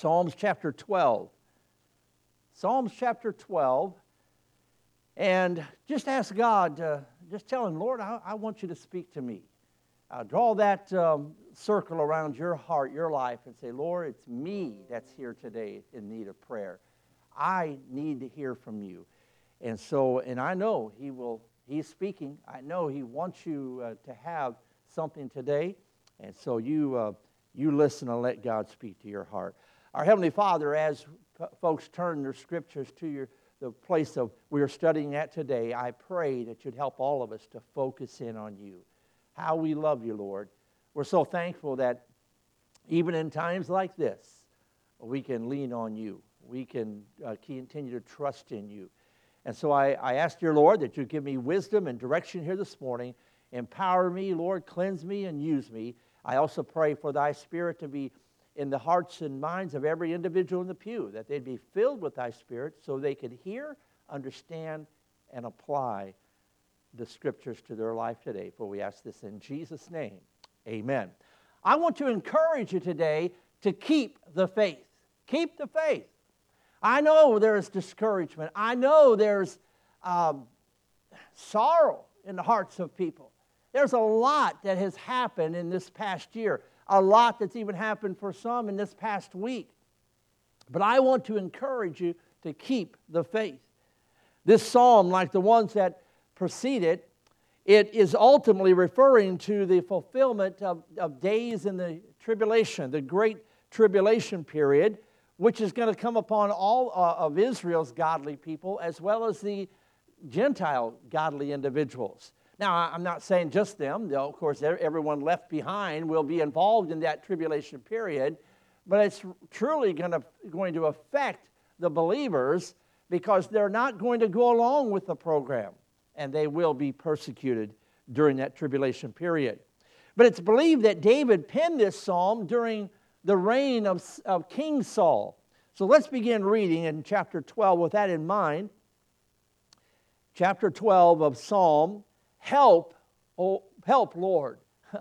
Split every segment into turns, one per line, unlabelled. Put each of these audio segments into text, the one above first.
Psalms chapter 12. Psalms chapter 12. And just ask God, just tell Him, Lord, I, I, want you to speak to me. Uh, draw that um, circle around your heart, your life, and say, Lord, it's me that's here today in need of prayer. I need to hear from you. And so, and I know He will, He's speaking. I know He wants you uh, to have something today. And so you, uh, you listen and let God speak to your heart. Our Heavenly Father, as folks turn their scriptures to your, the place of we are studying at today, I pray that you'd help all of us to focus in on you. How we love you, Lord. We're so thankful that even in times like this, we can lean on you. We can uh, continue to trust in you. And so I, I ask, dear Lord, that you give me wisdom and direction here this morning. Empower me, Lord, cleanse me and use me. I also pray for thy spirit to be in the hearts and minds of every individual in the pew, that they'd be filled with thy spirit so they could hear, understand, and apply the scriptures to their life today. For we ask this in Jesus' name. Amen. I want to encourage you today to keep the faith. Keep the faith. I know there's discouragement. I know there's um, sorrow in the hearts of people. There's a lot that has happened in this past year, a lot that's even happened for some in this past week. But I want to encourage you to keep the faith. This psalm, like the ones that precede it, it is ultimately referring to the fulfillment of, of days in the tribulation, the great tribulation period, which is going to come upon all uh, of Israel's godly people as well as the Gentile godly individuals. Now, I'm not saying just them. Though, of course, everyone left behind will be involved in that tribulation period, but it's truly going to, going to affect the believers because they're not going to go along with the program, and they will be persecuted during that tribulation period. But it's believed that David penned this psalm during the reign of, of King Saul. So let's begin reading in chapter 12 with that in mind. Chapter 12 of Psalm Help, oh, help, Lord.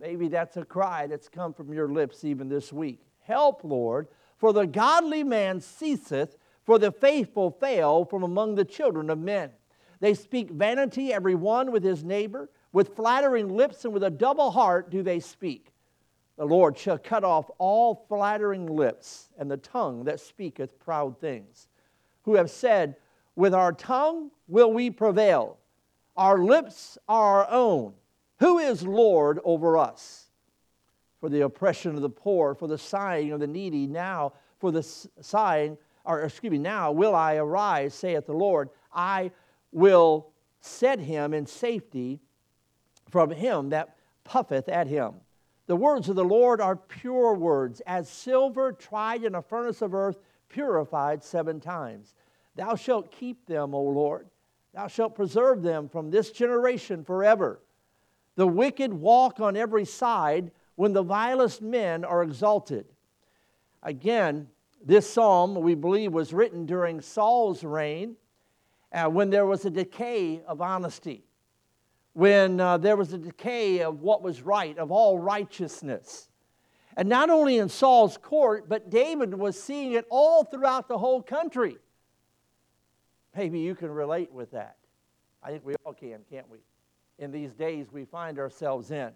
Maybe that's a cry that's come from your lips even this week. Help, Lord, for the godly man ceaseth, for the faithful fail from among the children of men. They speak vanity, every one with his neighbor. With flattering lips and with a double heart do they speak. The Lord shall cut off all flattering lips and the tongue that speaketh proud things, who have said, With our tongue will we prevail. Our lips are our own. Who is Lord over us? For the oppression of the poor, for the sighing of the needy, now for the sighing, or excuse me, now will I arise, saith the Lord. I will set him in safety from him that puffeth at him. The words of the Lord are pure words, as silver tried in a furnace of earth, purified seven times. Thou shalt keep them, O Lord. Thou shalt preserve them from this generation forever. The wicked walk on every side when the vilest men are exalted. Again, this psalm, we believe, was written during Saul's reign uh, when there was a decay of honesty, when uh, there was a decay of what was right, of all righteousness. And not only in Saul's court, but David was seeing it all throughout the whole country. Maybe you can relate with that. I think we all can, can't we? In these days we find ourselves in.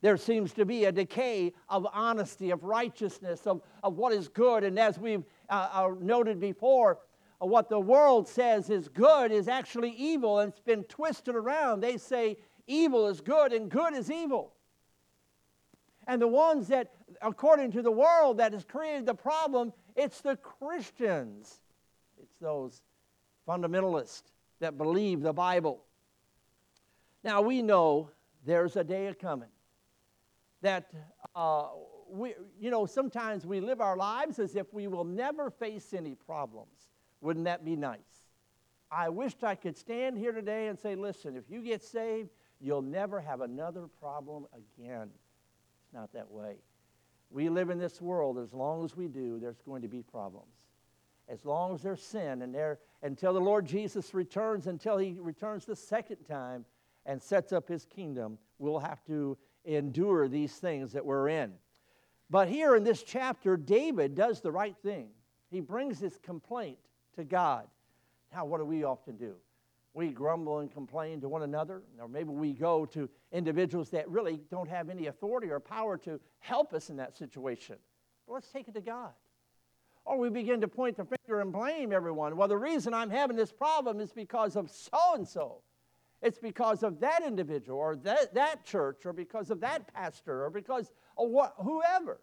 There seems to be a decay of honesty, of righteousness, of, of what is good. And as we've uh, uh, noted before, uh, what the world says is good is actually evil, and it's been twisted around. They say evil is good and good is evil. And the ones that, according to the world, that has created the problem, it's the Christians. It's those fundamentalists that believe the Bible. Now, we know there's a day coming that, uh, we, you know, sometimes we live our lives as if we will never face any problems. Wouldn't that be nice? I wished I could stand here today and say, listen, if you get saved, you'll never have another problem again. It's not that way. We live in this world, as long as we do, there's going to be problems as long as there's sin and there until the Lord Jesus returns, until he returns the second time and sets up his kingdom, we'll have to endure these things that we're in. But here in this chapter, David does the right thing. He brings his complaint to God. Now, what do we often do? We grumble and complain to one another, or maybe we go to individuals that really don't have any authority or power to help us in that situation. But let's take it to God. Or we begin to point the finger and blame everyone. Well, the reason I'm having this problem is because of so and so. It's because of that individual or that, that church or because of that pastor or because of what, whoever.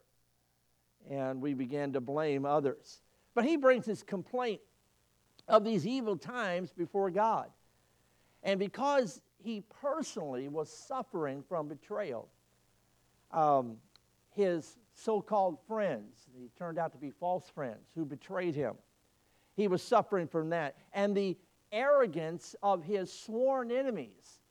And we began to blame others. But he brings his complaint of these evil times before God. And because he personally was suffering from betrayal, um, his so called friends, they turned out to be false friends who betrayed him. He was suffering from that. And the arrogance of his sworn enemies,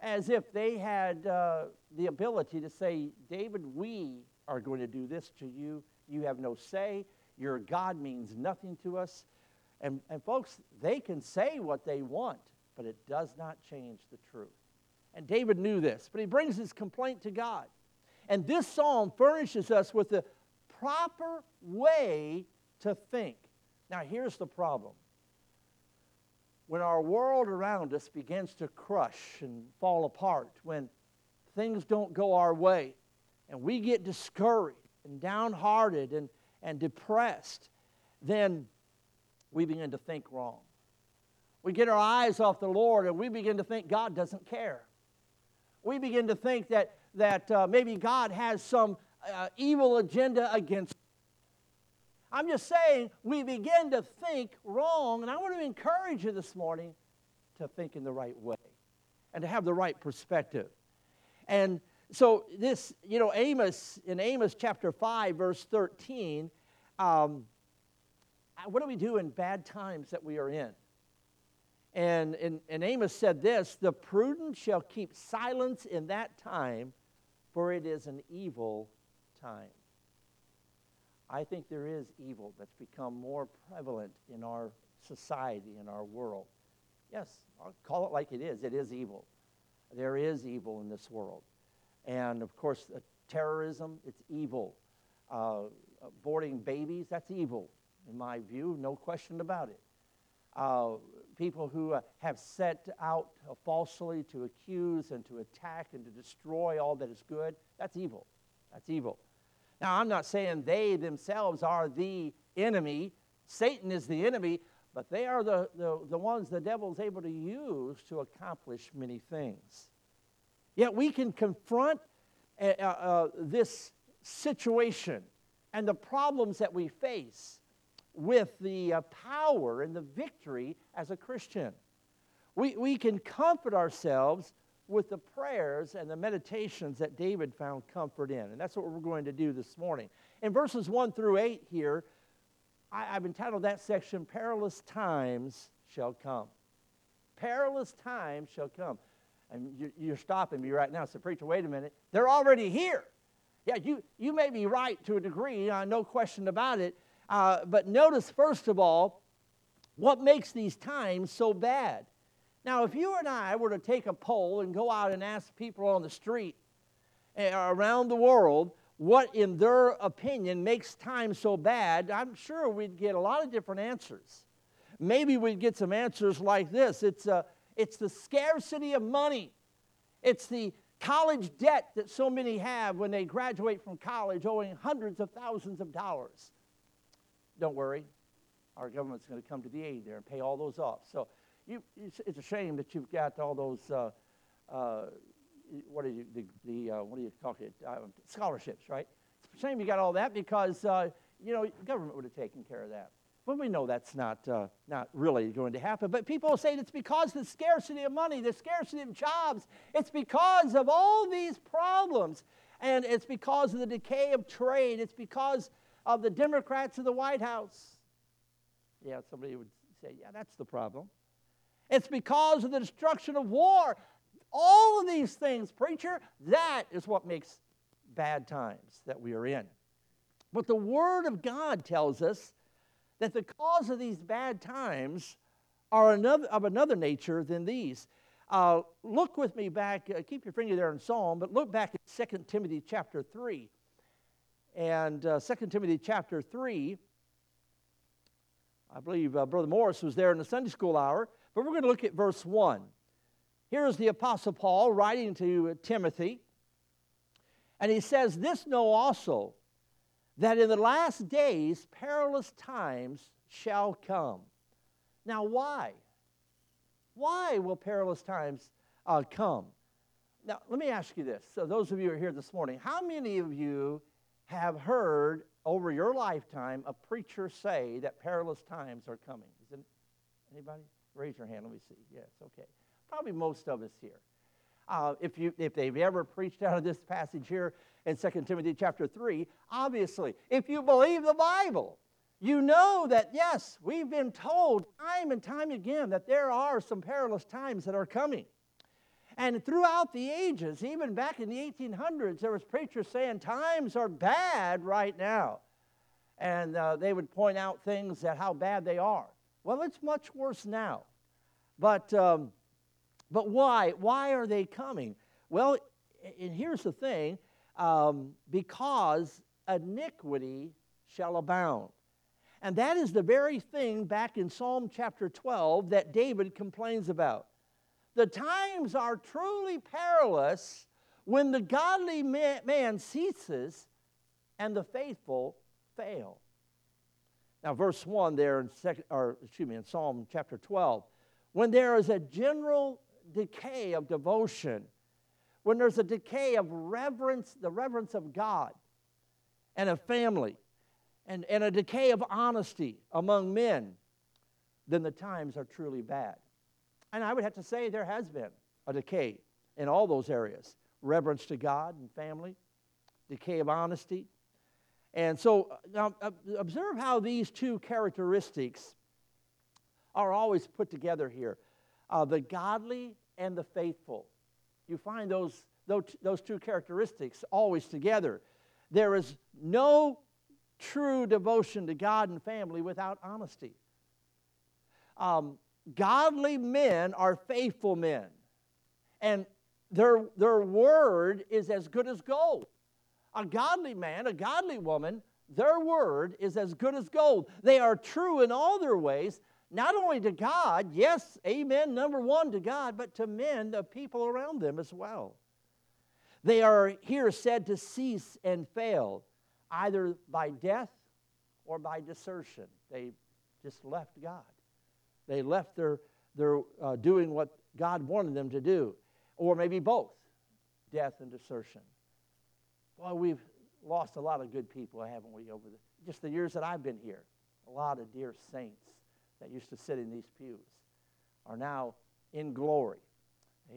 as if they had uh, the ability to say, David, we are going to do this to you. You have no say. Your God means nothing to us. And, and folks, they can say what they want, but it does not change the truth. And David knew this, but he brings his complaint to God. And this psalm furnishes us with the proper way to think. Now, here's the problem. When our world around us begins to crush and fall apart, when things don't go our way, and we get discouraged and downhearted and, and depressed, then we begin to think wrong. We get our eyes off the Lord and we begin to think God doesn't care. We begin to think that, that uh, maybe God has some uh, evil agenda against I'm just saying, we begin to think wrong, and I want to encourage you this morning to think in the right way and to have the right perspective. And so, this, you know, Amos, in Amos chapter 5, verse 13, um, what do we do in bad times that we are in? And, and, and Amos said this The prudent shall keep silence in that time, for it is an evil time. I think there is evil that's become more prevalent in our society, in our world. Yes, I'll call it like it is. It is evil. There is evil in this world. And of course, uh, terrorism, it's evil. Uh, aborting babies, that's evil in my view, no question about it. Uh, people who uh, have set out uh, falsely to accuse and to attack and to destroy all that is good, that's evil. That's evil. Now, I'm not saying they themselves are the enemy, Satan is the enemy, but they are the, the, the ones the devil is able to use to accomplish many things. Yet we can confront uh, uh, this situation and the problems that we face with the uh, power and the victory as a Christian. We, we can comfort ourselves with the prayers and the meditations that David found comfort in. And that's what we're going to do this morning. In verses 1 through 8 here, I, have entitled that section, Perilous Times Shall Come. Perilous times shall come. And you, you're stopping me right now. So, preacher, wait a minute. They're already here. Yeah, you, you may be right to a degree, uh, no question about it. Uh, but notice, first of all, what makes these times so bad. Now, if you and I were to take a poll and go out and ask people on the street uh, around the world what, in their opinion, makes times so bad, I'm sure we'd get a lot of different answers. Maybe we'd get some answers like this it's, uh, it's the scarcity of money, it's the college debt that so many have when they graduate from college, owing hundreds of thousands of dollars. Don't worry, our government's going to come to the aid there and pay all those off. So you, it's a shame that you've got all those, uh, uh, what are you, the, the uh, what do you call it, uh, scholarships, right? It's a shame you got all that because, uh, you know, government would have taken care of that. But we know that's not, uh, not really going to happen. But people say it's because of the scarcity of money, the scarcity of jobs. It's because of all these problems. And it's because of the decay of trade. It's because of the Democrats in the White House. Yeah, somebody would say, yeah, that's the problem. It's because of the destruction of war. All of these things, preacher, that is what makes bad times that we are in. But the Word of God tells us that the cause of these bad times are another, of another nature than these. Uh, look with me back, uh, keep your finger there in Psalm, but look back at 2 Timothy chapter 3. And uh, 2 Timothy chapter 3, I believe uh, Brother Morris was there in the Sunday school hour, but we're going to look at verse 1. Here's the Apostle Paul writing to Timothy, and he says, This know also, that in the last days perilous times shall come. Now, why? Why will perilous times uh, come? Now, let me ask you this. So, those of you who are here this morning, how many of you have heard over your lifetime a preacher say that perilous times are coming? Is it anybody? Raise your hand. Let me see. Yes, okay. Probably most of us here. Uh, if, you, if they've ever preached out of this passage here in 2 Timothy chapter 3, obviously, if you believe the Bible, you know that, yes, we've been told time and time again that there are some perilous times that are coming. And throughout the ages, even back in the 1800s, there was preachers saying times are bad right now. And uh, they would point out things that how bad they are. Well, it's much worse now. But, um, but why? Why are they coming? Well, and here's the thing um, because iniquity shall abound. And that is the very thing back in Psalm chapter 12 that David complains about. The times are truly perilous when the godly man ceases and the faithful fail. Now, verse 1 there in, second, or, excuse me, in Psalm chapter 12, when there is a general decay of devotion, when there's a decay of reverence, the reverence of God and of family, and, and a decay of honesty among men, then the times are truly bad. And I would have to say there has been a decay in all those areas reverence to God and family, decay of honesty. And so now observe how these two characteristics are always put together here uh, the godly and the faithful. You find those, those, those two characteristics always together. There is no true devotion to God and family without honesty. Um, godly men are faithful men, and their, their word is as good as gold. A godly man, a godly woman, their word is as good as gold. They are true in all their ways, not only to God, yes, amen, number one to God, but to men, the people around them as well. They are here said to cease and fail, either by death or by desertion. They just left God. They left their, their uh, doing what God wanted them to do, or maybe both death and desertion. Boy, we've lost a lot of good people, haven't we, over the, just the years that I've been here? A lot of dear saints that used to sit in these pews are now in glory.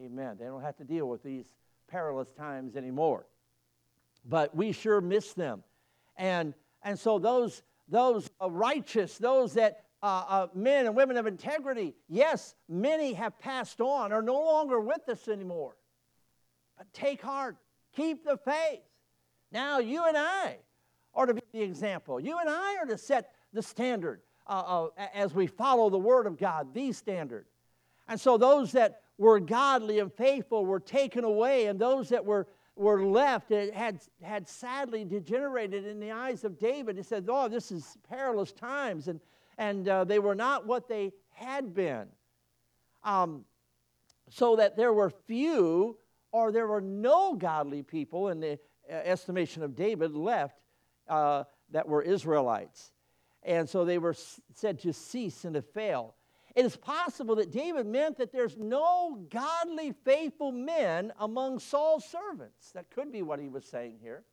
Amen. They don't have to deal with these perilous times anymore. But we sure miss them. And, and so those, those righteous, those that uh, uh, men and women of integrity, yes, many have passed on, are no longer with us anymore. But take heart, keep the faith. Now, you and I are to be the example. You and I are to set the standard uh, uh, as we follow the Word of God, the standard. And so those that were godly and faithful were taken away, and those that were, were left had, had sadly degenerated in the eyes of David. He said, Oh, this is perilous times. And and uh, they were not what they had been. Um, so that there were few or there were no godly people in the uh, estimation of David left uh, that were Israelites. And so they were said to cease and to fail. It is possible that David meant that there's no godly, faithful men among Saul's servants. That could be what he was saying here.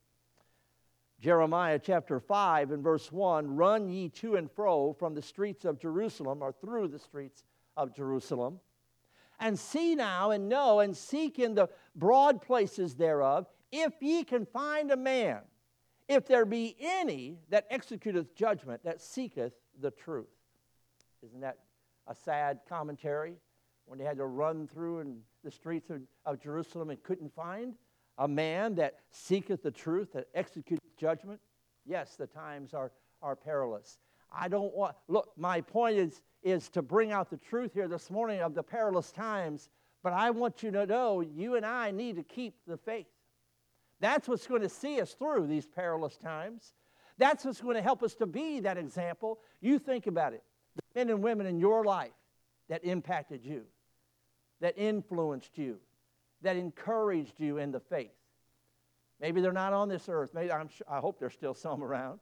Jeremiah chapter 5 and verse 1 Run ye to and fro from the streets of Jerusalem, or through the streets of Jerusalem, and see now and know and seek in the broad places thereof, if ye can find a man, if there be any that executeth judgment, that seeketh the truth. Isn't that a sad commentary when they had to run through the streets of, of Jerusalem and couldn't find? A man that seeketh the truth, that executeth judgment. Yes, the times are, are perilous. I don't want, look, my point is, is to bring out the truth here this morning of the perilous times, but I want you to know you and I need to keep the faith That's what's going to see us through these perilous times. That's what's going to help us to be that example. You think about it the men and women in your life that impacted you, that influenced you, that encouraged you in the faith. Maybe they're not on this earth. Maybe I'm sure, I hope there's still some around.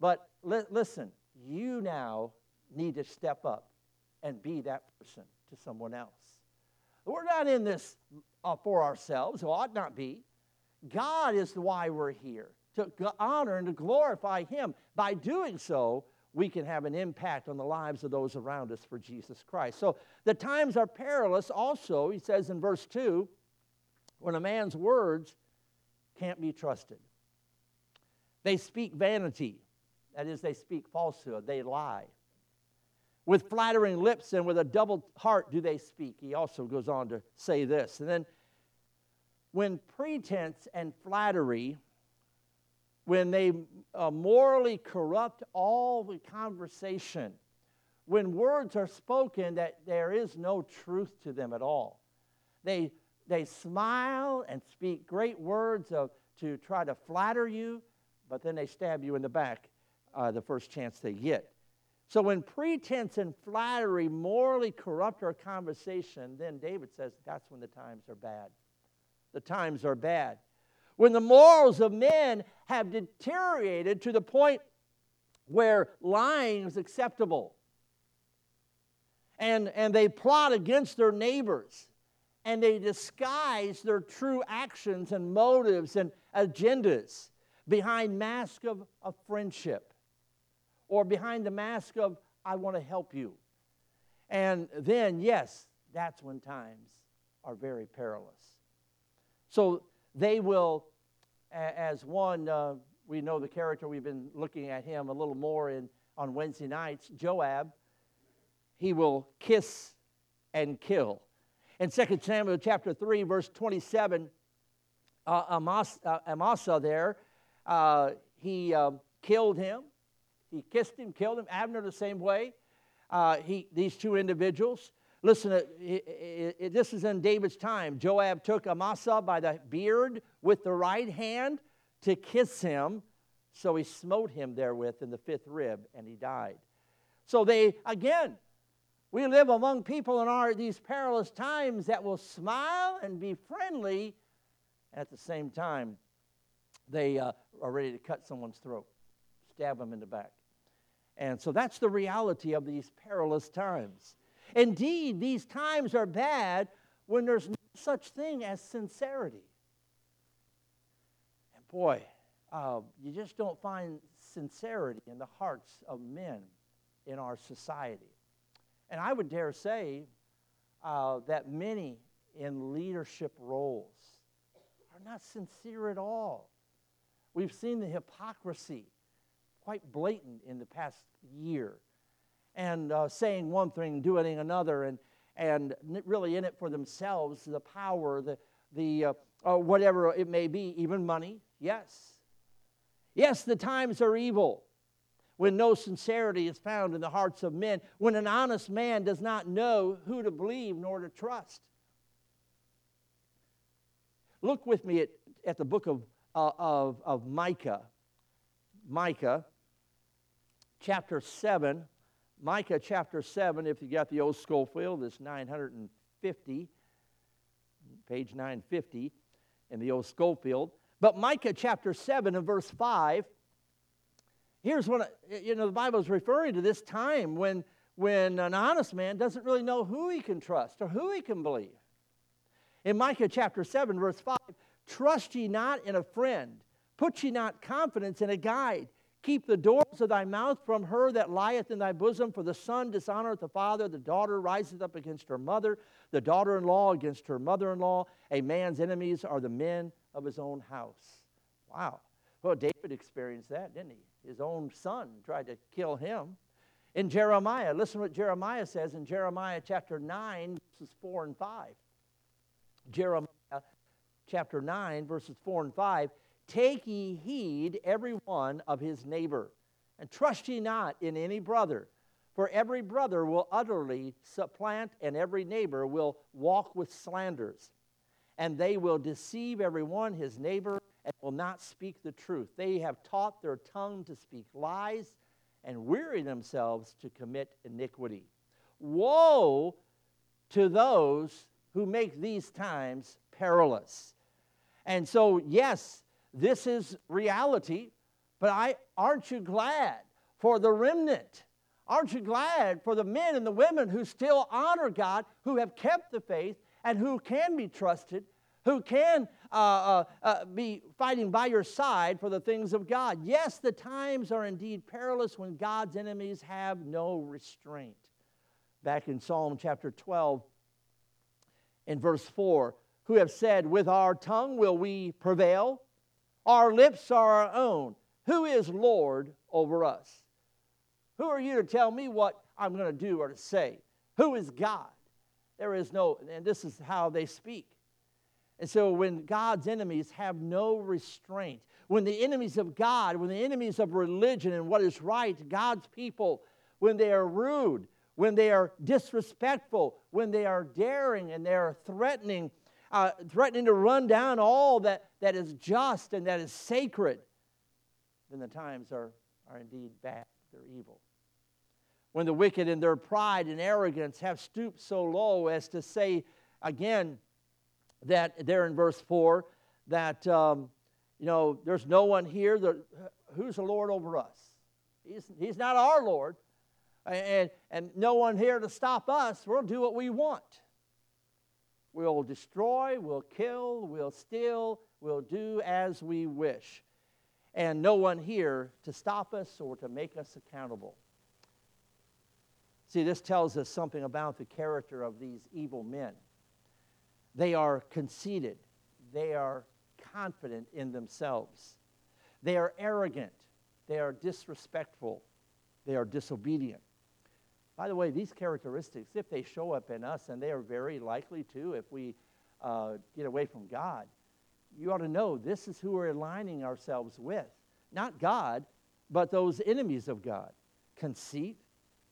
But li- listen, you now need to step up and be that person to someone else. We're not in this uh, for ourselves, who ought not be. God is why we're here, to honor and to glorify Him. By doing so, we can have an impact on the lives of those around us for Jesus Christ. So the times are perilous also, he says in verse 2, when a man's words can't be trusted. They speak vanity, that is, they speak falsehood, they lie. With flattering lips and with a double heart do they speak. He also goes on to say this. And then, when pretense and flattery, when they uh, morally corrupt all the conversation, when words are spoken that there is no truth to them at all, they, they smile and speak great words of, to try to flatter you, but then they stab you in the back uh, the first chance they get. So when pretense and flattery morally corrupt our conversation, then David says that's when the times are bad. The times are bad. When the morals of men have deteriorated to the point where lying is acceptable. And, and they plot against their neighbors and they disguise their true actions and motives and agendas behind mask of, of friendship or behind the mask of I want to help you. And then, yes, that's when times are very perilous. So they will, as one, uh, we know the character, we've been looking at him a little more in, on Wednesday nights, Joab, he will kiss and kill. In 2 Samuel chapter 3, verse 27, uh, Amasa, uh, Amasa there, uh, he uh, killed him. He kissed him, killed him. Abner the same way. Uh, he, these two individuals. Listen, it, it, it, this is in David's time. Joab took Amasa by the beard with the right hand to kiss him. So he smote him therewith in the fifth rib, and he died. So they, again, we live among people in our these perilous times that will smile and be friendly. At the same time, they uh, are ready to cut someone's throat, stab them in the back. And so that's the reality of these perilous times. Indeed, these times are bad when there's no such thing as sincerity. And boy, uh, you just don't find sincerity in the hearts of men in our society. And I would dare say uh, that many in leadership roles are not sincere at all. We've seen the hypocrisy quite blatant in the past year and uh, saying one thing, doing another, and, and really in it for themselves, the power, the, the uh, uh, whatever it may be, even money. Yes. Yes, the times are evil when no sincerity is found in the hearts of men, when an honest man does not know who to believe nor to trust. Look with me at, at the book of, uh, of, of Micah. Micah, chapter 7. Micah chapter 7, if you got the old Scofield, it's 950, page 950 in the old Scofield. But Micah chapter 7 and verse 5 Here's what, you know, the Bible is referring to this time when, when an honest man doesn't really know who he can trust or who he can believe. In Micah chapter 7, verse 5, trust ye not in a friend, put ye not confidence in a guide. Keep the doors of thy mouth from her that lieth in thy bosom, for the son dishonoreth the father, the daughter riseth up against her mother, the daughter in law against her mother in law. A man's enemies are the men of his own house. Wow. Well, David experienced that, didn't he? His own son tried to kill him. In Jeremiah, listen what Jeremiah says in Jeremiah chapter 9, verses 4 and 5. Jeremiah chapter 9, verses 4 and 5. Take ye heed every one of his neighbor, and trust ye not in any brother. For every brother will utterly supplant, and every neighbor will walk with slanders. And they will deceive every one his neighbor, and will not speak the truth. They have taught their tongue to speak lies and weary themselves to commit iniquity. Woe to those who make these times perilous. And so, yes, this is reality, but I, aren't you glad for the remnant? Aren't you glad for the men and the women who still honor God, who have kept the faith, and who can be trusted, who can uh, uh, uh, be fighting by your side for the things of God? Yes, the times are indeed perilous when God's enemies have no restraint. Back in Psalm chapter 12, in verse 4, who have said, With our tongue will we prevail, our lips are our own. Who is Lord over us? Who are you to tell me what I'm going to do or to say? Who is God? There is no, and this is how they speak. And so when God's enemies have no restraint, when the enemies of God, when the enemies of religion and what is right, God's people, when they are rude, when they are disrespectful, when they are daring and they are threatening, uh, threatening to run down all that, that is just and that is sacred, then the times are, are indeed bad. They're evil. When the wicked in their pride and arrogance have stooped so low as to say again that there in verse 4 that, um, you know, there's no one here. That, who's the Lord over us? He's, he's not our Lord and, and no one here to stop us. We'll do what we want. We'll destroy, we'll kill, we'll steal, we'll do as we wish. And no one here to stop us or to make us accountable. See, this tells us something about the character of these evil men. They are conceited, they are confident in themselves, they are arrogant, they are disrespectful, they are disobedient. By the way, these characteristics, if they show up in us, and they are very likely to if we uh, get away from God, you ought to know this is who we're aligning ourselves with. Not God, but those enemies of God. Conceit,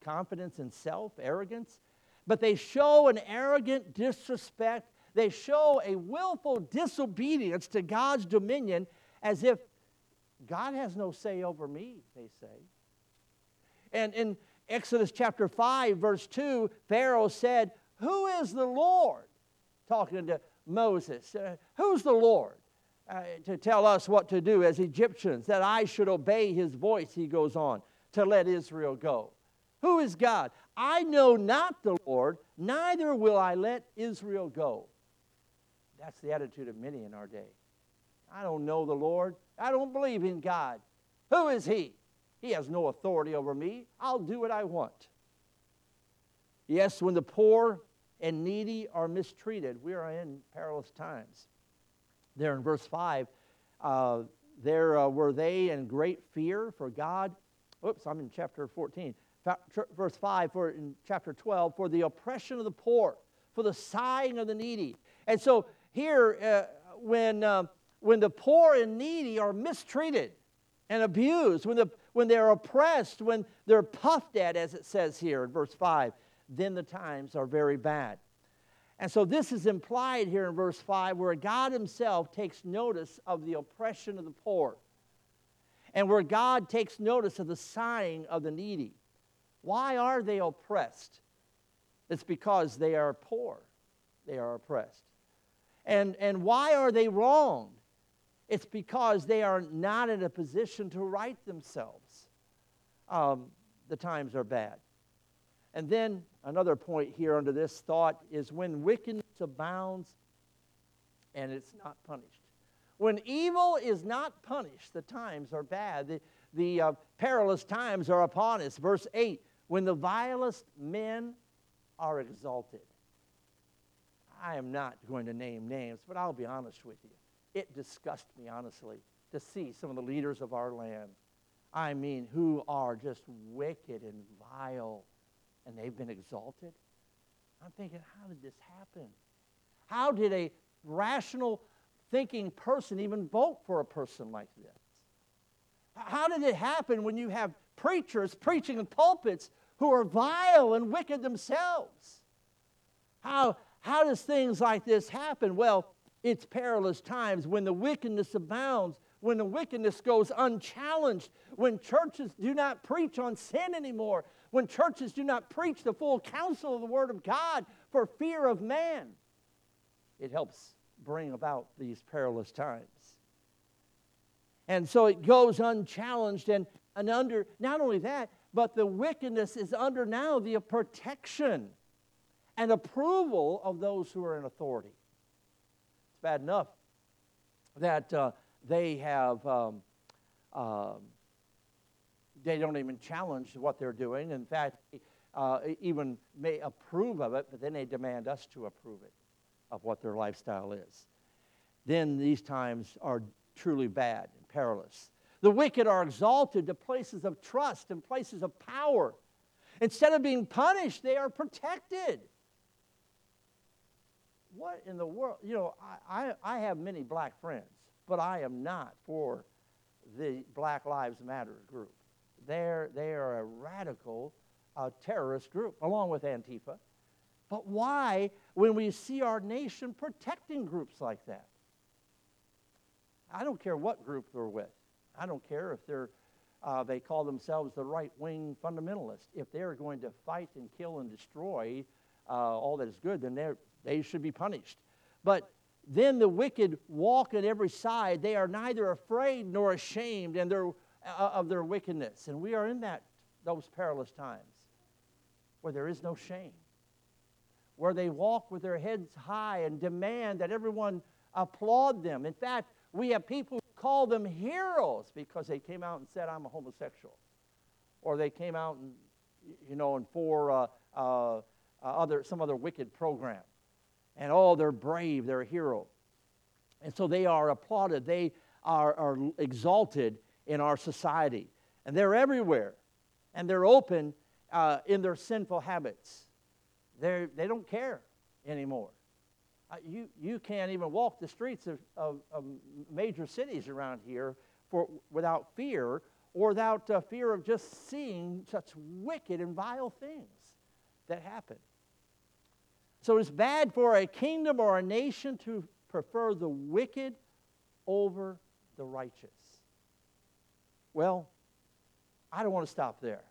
confidence in self, arrogance. But they show an arrogant disrespect. They show a willful disobedience to God's dominion as if God has no say over me, they say. And, in Exodus chapter 5, verse 2, Pharaoh said, Who is the Lord? Talking to Moses. Uh, Who's the Lord? Uh, to tell us what to do as Egyptians, that I should obey his voice, he goes on, to let Israel go. Who is God? I know not the Lord, neither will I let Israel go. That's the attitude of many in our day. I don't know the Lord. I don't believe in God. Who is he? He has no authority over me. I'll do what I want. Yes, when the poor and needy are mistreated, we are in perilous times. There in verse 5, uh, there uh, were they in great fear for God. Oops, I'm in chapter 14. Verse 5, for in chapter 12, for the oppression of the poor, for the sighing of the needy. And so here, uh, when, uh, when the poor and needy are mistreated and abused, when the when they're oppressed, when they're puffed at, as it says here in verse 5, then the times are very bad. And so this is implied here in verse 5, where God Himself takes notice of the oppression of the poor, and where God takes notice of the sighing of the needy. Why are they oppressed? It's because they are poor, they are oppressed. And, and why are they wronged? It's because they are not in a position to right themselves. Um, the times are bad. And then another point here under this thought is when wickedness abounds and it's not punished. When evil is not punished, the times are bad. The, the uh, perilous times are upon us. Verse 8 when the vilest men are exalted. I am not going to name names, but I'll be honest with you it disgusts me, honestly, to see some of the leaders of our land. I mean, who are just wicked and vile, and they've been exalted. I'm thinking, how did this happen? How did a rational thinking person even vote for a person like this? How did it happen when you have preachers preaching in pulpits who are vile and wicked themselves? How, how does things like this happen? Well, it's perilous times when the wickedness abounds, when the wickedness goes unchallenged, when churches do not preach on sin anymore, when churches do not preach the full counsel of the Word of God for fear of man. It helps bring about these perilous times. And so it goes unchallenged and, and under, not only that, but the wickedness is under now the protection and approval of those who are in authority. It's bad enough that uh, they have, um, um, they don't even challenge what they're doing. In fact, uh, even may approve of it, but then they demand us to approve it, of what their lifestyle is. Then these times are truly bad and perilous. The wicked are exalted to places of trust and places of power. Instead of being punished, they are protected. What in the world? You know, I, I, I have many black friends, but I am not for the Black Lives Matter group. They're, they are a radical uh, terrorist group, along with Antifa. But why, when we see our nation protecting groups like that? I don't care what group they're with. I don't care if they're, uh, they call themselves the right wing fundamentalists. If they're going to fight and kill and destroy uh, all that is good, then they should be punished. But then the wicked walk at every side. They are neither afraid nor ashamed and their, uh, of their wickedness. And we are in that, those perilous times where there is no shame, where they walk with their heads high and demand that everyone applaud them. In fact, we have people who call them heroes because they came out and said, I'm a homosexual. Or they came out and, you know, and for uh, uh, uh, other, some other wicked program. And oh, they're brave, they're a hero. And so they are applauded, they are, are exalted in our society. And they're everywhere. And they're open uh, in their sinful habits. They're, they don't care anymore you, you can't even walk the streets of, of, of major cities around here for, without fear or without uh, fear of just seeing such wicked and vile things that happen. So it's bad for a kingdom or a nation to prefer the wicked over the righteous. Well, I don't want to stop there.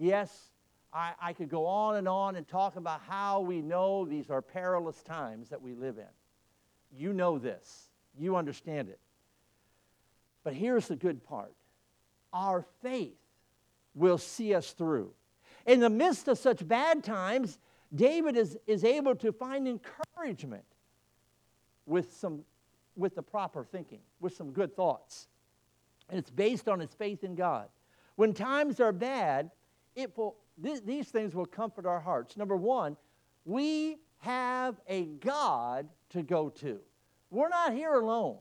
Yes, I, I could go on and on and talk about how we know these are perilous times that we live in. You know this, you understand it. But here's the good part our faith will see us through. In the midst of such bad times, David is, is able to find encouragement with, some, with the proper thinking, with some good thoughts. And it's based on his faith in God. When times are bad, it will th- these things will comfort our hearts. Number one, we have a God to go to. We're not here alone.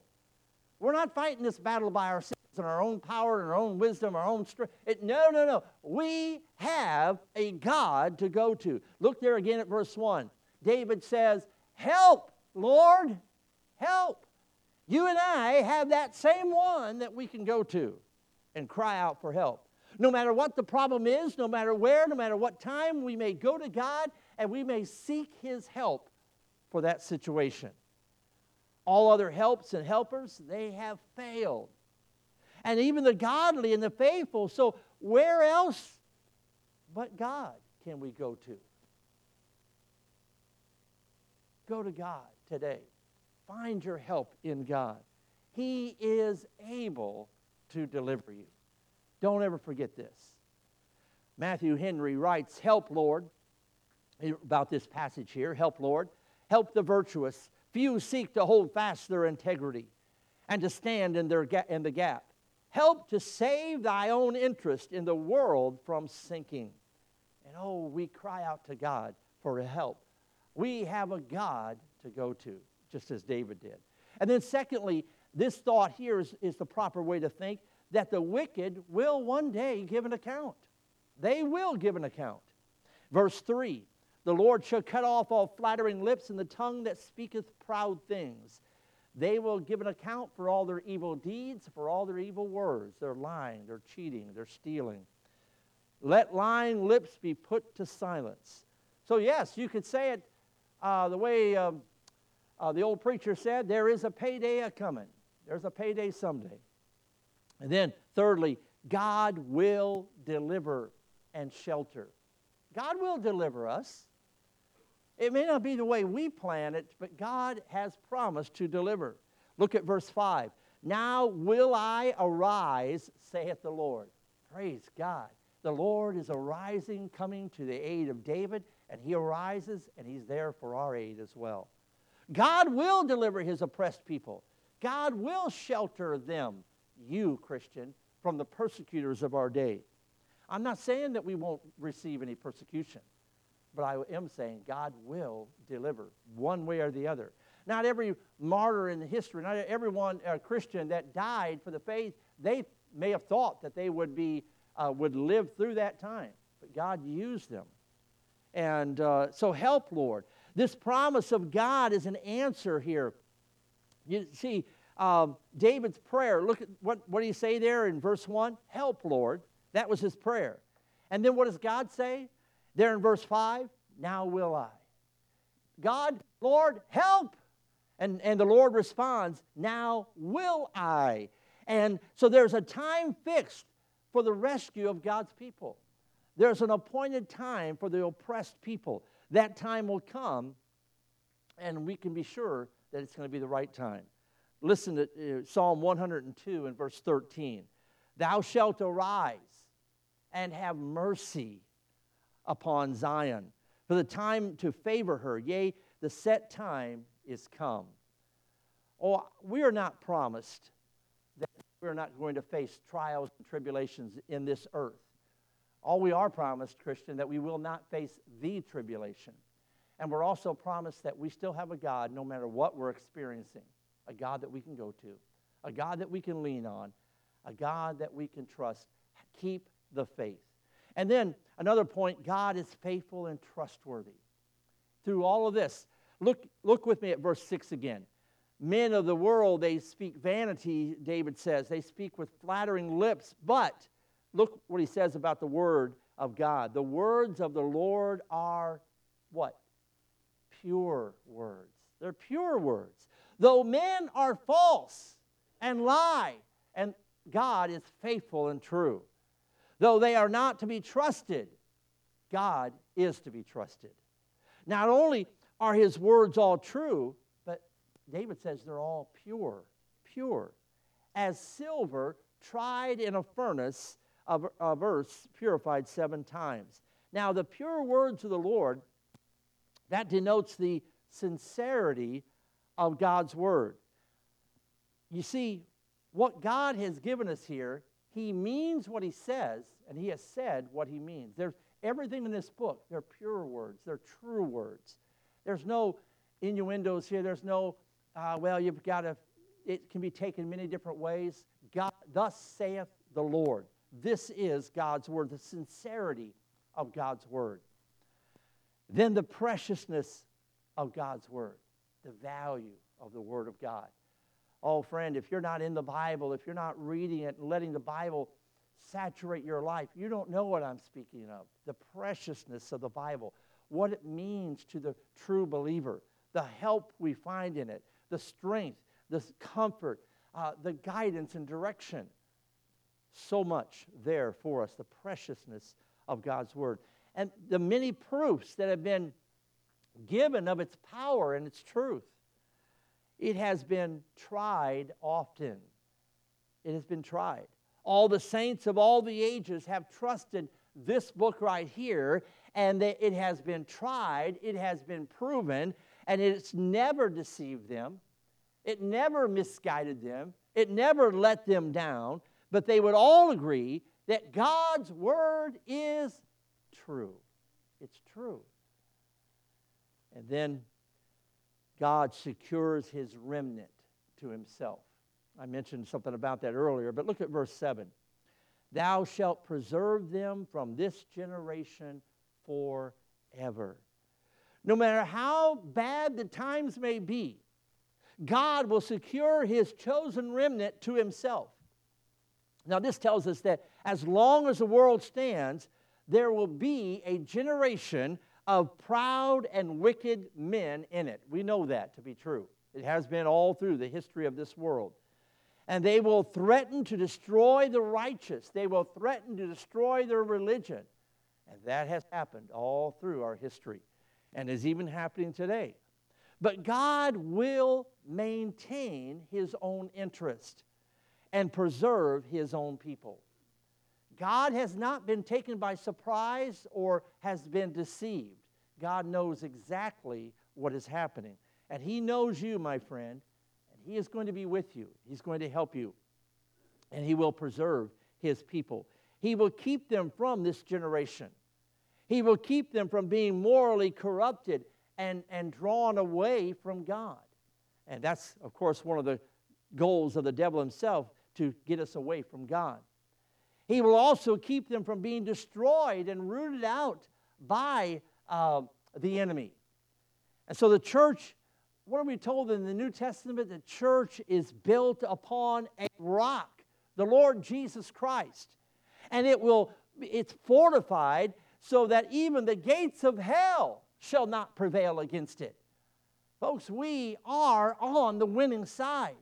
We're not fighting this battle by ourselves in our own power and our own wisdom, our own strength. It, no, no, no. We have a God to go to. Look there again at verse 1. David says, Help, Lord, help. You and I have that same one that we can go to and cry out for help. No matter what the problem is, no matter where, no matter what time, we may go to God and we may seek His help for that situation. All other helps and helpers, they have failed. And even the godly and the faithful. So, where else but God can we go to? Go to God today. Find your help in God. He is able to deliver you. Don't ever forget this. Matthew Henry writes, Help, Lord, about this passage here. Help, Lord. Help the virtuous. Few seek to hold fast their integrity and to stand in, their ga- in the gap. Help to save thy own interest in the world from sinking. And oh, we cry out to God for help. We have a God to go to, just as David did. And then, secondly, this thought here is, is the proper way to think that the wicked will one day give an account. They will give an account. Verse 3 The Lord shall cut off all flattering lips and the tongue that speaketh proud things. They will give an account for all their evil deeds, for all their evil words, their lying, their cheating, their stealing. Let lying lips be put to silence. So, yes, you could say it uh, the way um, uh, the old preacher said, there is a payday a coming. There's a payday someday. And then, thirdly, God will deliver and shelter. God will deliver us. It may not be the way we plan it, but God has promised to deliver. Look at verse 5. Now will I arise, saith the Lord. Praise God. The Lord is arising, coming to the aid of David, and he arises, and he's there for our aid as well. God will deliver his oppressed people. God will shelter them, you, Christian, from the persecutors of our day. I'm not saying that we won't receive any persecution, but I am saying God will deliver one way or the other. Not every martyr in the history, not everyone uh, Christian that died for the faith, they may have thought that they would be uh, would live through that time, but God used them. And uh, so, help, Lord. This promise of God is an answer here. You see, um, David's prayer, look at what, what do you say there in verse 1? Help, Lord. That was his prayer. And then what does God say? There in verse 5, now will I. God, Lord, help. And, and the Lord responds, now will I. And so there's a time fixed for the rescue of God's people. There's an appointed time for the oppressed people. That time will come, and we can be sure that it's going to be the right time. Listen to uh, Psalm 102 and verse 13. Thou shalt arise and have mercy upon Zion, for the time to favor her, yea, the set time is come. Oh, we are not promised that we're not going to face trials and tribulations in this earth. All we are promised, Christian, that we will not face the tribulation. And we're also promised that we still have a God no matter what we're experiencing, a God that we can go to, a God that we can lean on, a God that we can trust. Keep the faith. And then another point God is faithful and trustworthy. Through all of this, look, look with me at verse 6 again. Men of the world, they speak vanity, David says. They speak with flattering lips, but look what he says about the word of God. The words of the Lord are what? Pure words. They're pure words. Though men are false and lie, and God is faithful and true. Though they are not to be trusted, God is to be trusted. Not only are his words all true, but David says they're all pure, pure. As silver tried in a furnace of, of earth, purified seven times. Now, the pure words of the Lord, that denotes the sincerity of God's word. You see, what God has given us here he means what he says, and he has said what he means. There's everything in this book. They're pure words, they're true words. There's no innuendos here. There's no, uh, well, you've got to, it can be taken many different ways. God, thus saith the Lord. This is God's word, the sincerity of God's word. Then the preciousness of God's word, the value of the word of God. Oh, friend, if you're not in the Bible, if you're not reading it and letting the Bible saturate your life, you don't know what I'm speaking of. The preciousness of the Bible, what it means to the true believer, the help we find in it, the strength, the comfort, uh, the guidance and direction. So much there for us, the preciousness of God's Word. And the many proofs that have been given of its power and its truth. It has been tried often. It has been tried. All the saints of all the ages have trusted this book right here, and it has been tried, it has been proven, and it's never deceived them. It never misguided them. It never let them down. But they would all agree that God's word is true. It's true. And then God secures his remnant to himself. I mentioned something about that earlier, but look at verse 7. Thou shalt preserve them from this generation forever. No matter how bad the times may be, God will secure his chosen remnant to himself. Now, this tells us that as long as the world stands, there will be a generation of proud and wicked men in it. We know that to be true. It has been all through the history of this world. And they will threaten to destroy the righteous, they will threaten to destroy their religion. And that has happened all through our history and is even happening today. But God will maintain his own interest and preserve his own people. God has not been taken by surprise or has been deceived. God knows exactly what is happening. And He knows you, my friend, and He is going to be with you. He's going to help you. And He will preserve His people. He will keep them from this generation. He will keep them from being morally corrupted and, and drawn away from God. And that's, of course, one of the goals of the devil himself to get us away from God. He will also keep them from being destroyed and rooted out by uh, the enemy. And so the church, what are we told in the New Testament? The church is built upon a rock, the Lord Jesus Christ. And it will, it's fortified so that even the gates of hell shall not prevail against it. Folks, we are on the winning side.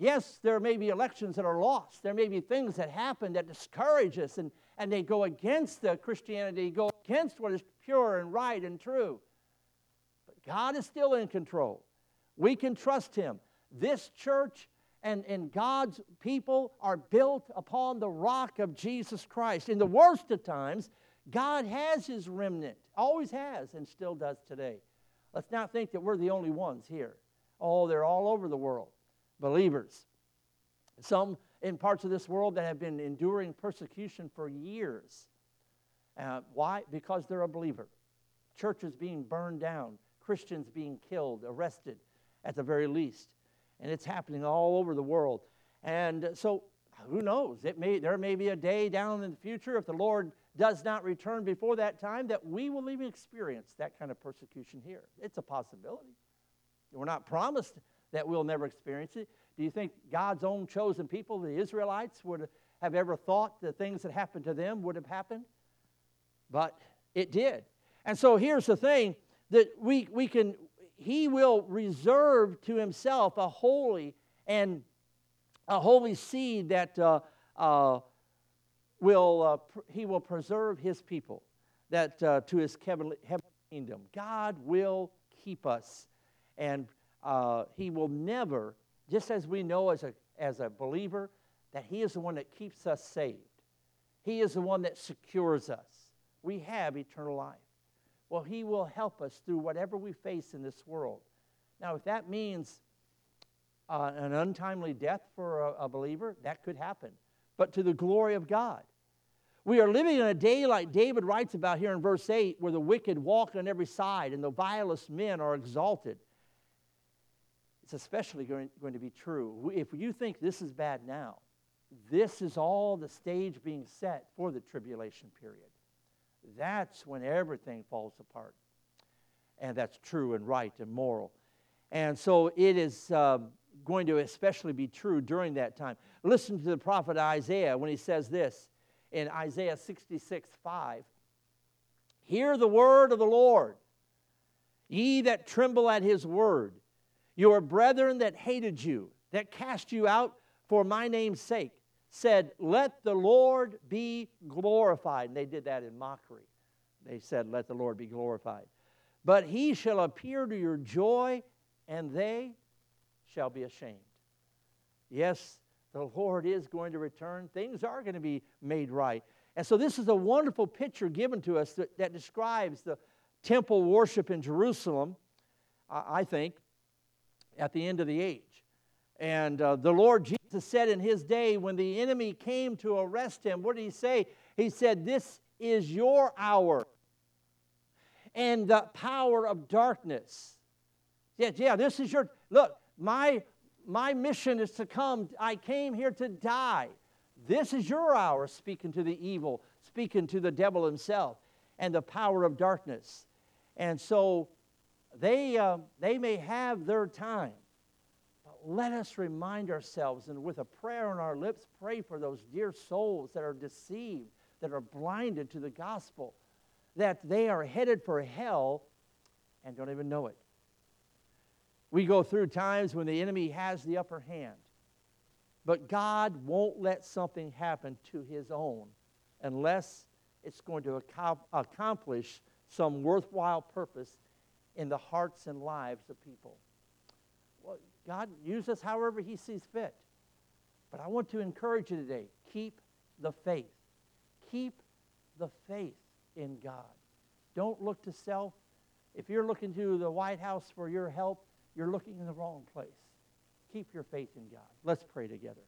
Yes, there may be elections that are lost. There may be things that happen that discourage us and, and they go against the Christianity, go against what is pure and right and true. But God is still in control. We can trust Him. This church and, and God's people are built upon the rock of Jesus Christ. In the worst of times, God has His remnant, always has, and still does today. Let's not think that we're the only ones here. Oh, they're all over the world believers. Some in parts of this world that have been enduring persecution for years. Uh, why? Because they're a believer. Churches being burned down, Christians being killed, arrested at the very least. And it's happening all over the world. And so, who knows? It may, there may be a day down in the future, if the Lord does not return before that time, that we will even experience that kind of persecution here. It's a possibility. We're not promised that we'll never experience it? Do you think God's own chosen people, the Israelites, would have ever thought the things that happened to them would have happened? But it did. And so here's the thing that we, we can, he will reserve to himself a holy and a holy seed that uh, uh, will, uh, pr- he will preserve his people that uh, to his heavenly, heavenly kingdom. God will keep us and uh, he will never, just as we know as a, as a believer, that He is the one that keeps us saved. He is the one that secures us. We have eternal life. Well, He will help us through whatever we face in this world. Now, if that means uh, an untimely death for a, a believer, that could happen, but to the glory of God. We are living in a day like David writes about here in verse 8, where the wicked walk on every side and the vilest men are exalted it's especially going, going to be true. If you think this is bad now, this is all the stage being set for the tribulation period. That's when everything falls apart. And that's true and right and moral. And so it is um, going to especially be true during that time. Listen to the prophet Isaiah when he says this in Isaiah 66 5. Hear the word of the Lord, ye that tremble at his word. Your brethren that hated you, that cast you out for my name's sake, said, Let the Lord be glorified. And they did that in mockery. They said, Let the Lord be glorified. But he shall appear to your joy, and they shall be ashamed. Yes, the Lord is going to return. Things are going to be made right. And so, this is a wonderful picture given to us that, that describes the temple worship in Jerusalem, I think at the end of the age. And uh, the Lord Jesus said in his day, when the enemy came to arrest him, what did he say? He said, This is your hour and the power of darkness. Yeah, yeah, this is your, look, my, my mission is to come. I came here to die. This is your hour, speaking to the evil, speaking to the devil himself, and the power of darkness. And so they, uh, they may have their time, but let us remind ourselves and with a prayer on our lips, pray for those dear souls that are deceived, that are blinded to the gospel. that they are headed for hell and don't even know it. We go through times when the enemy has the upper hand, but God won't let something happen to his own unless it's going to accomplish some worthwhile purpose in the hearts and lives of people. Well, God uses us however He sees fit. But I want to encourage you today keep the faith. Keep the faith in God. Don't look to self. If you're looking to the White House for your help, you're looking in the wrong place. Keep your faith in God. Let's pray together.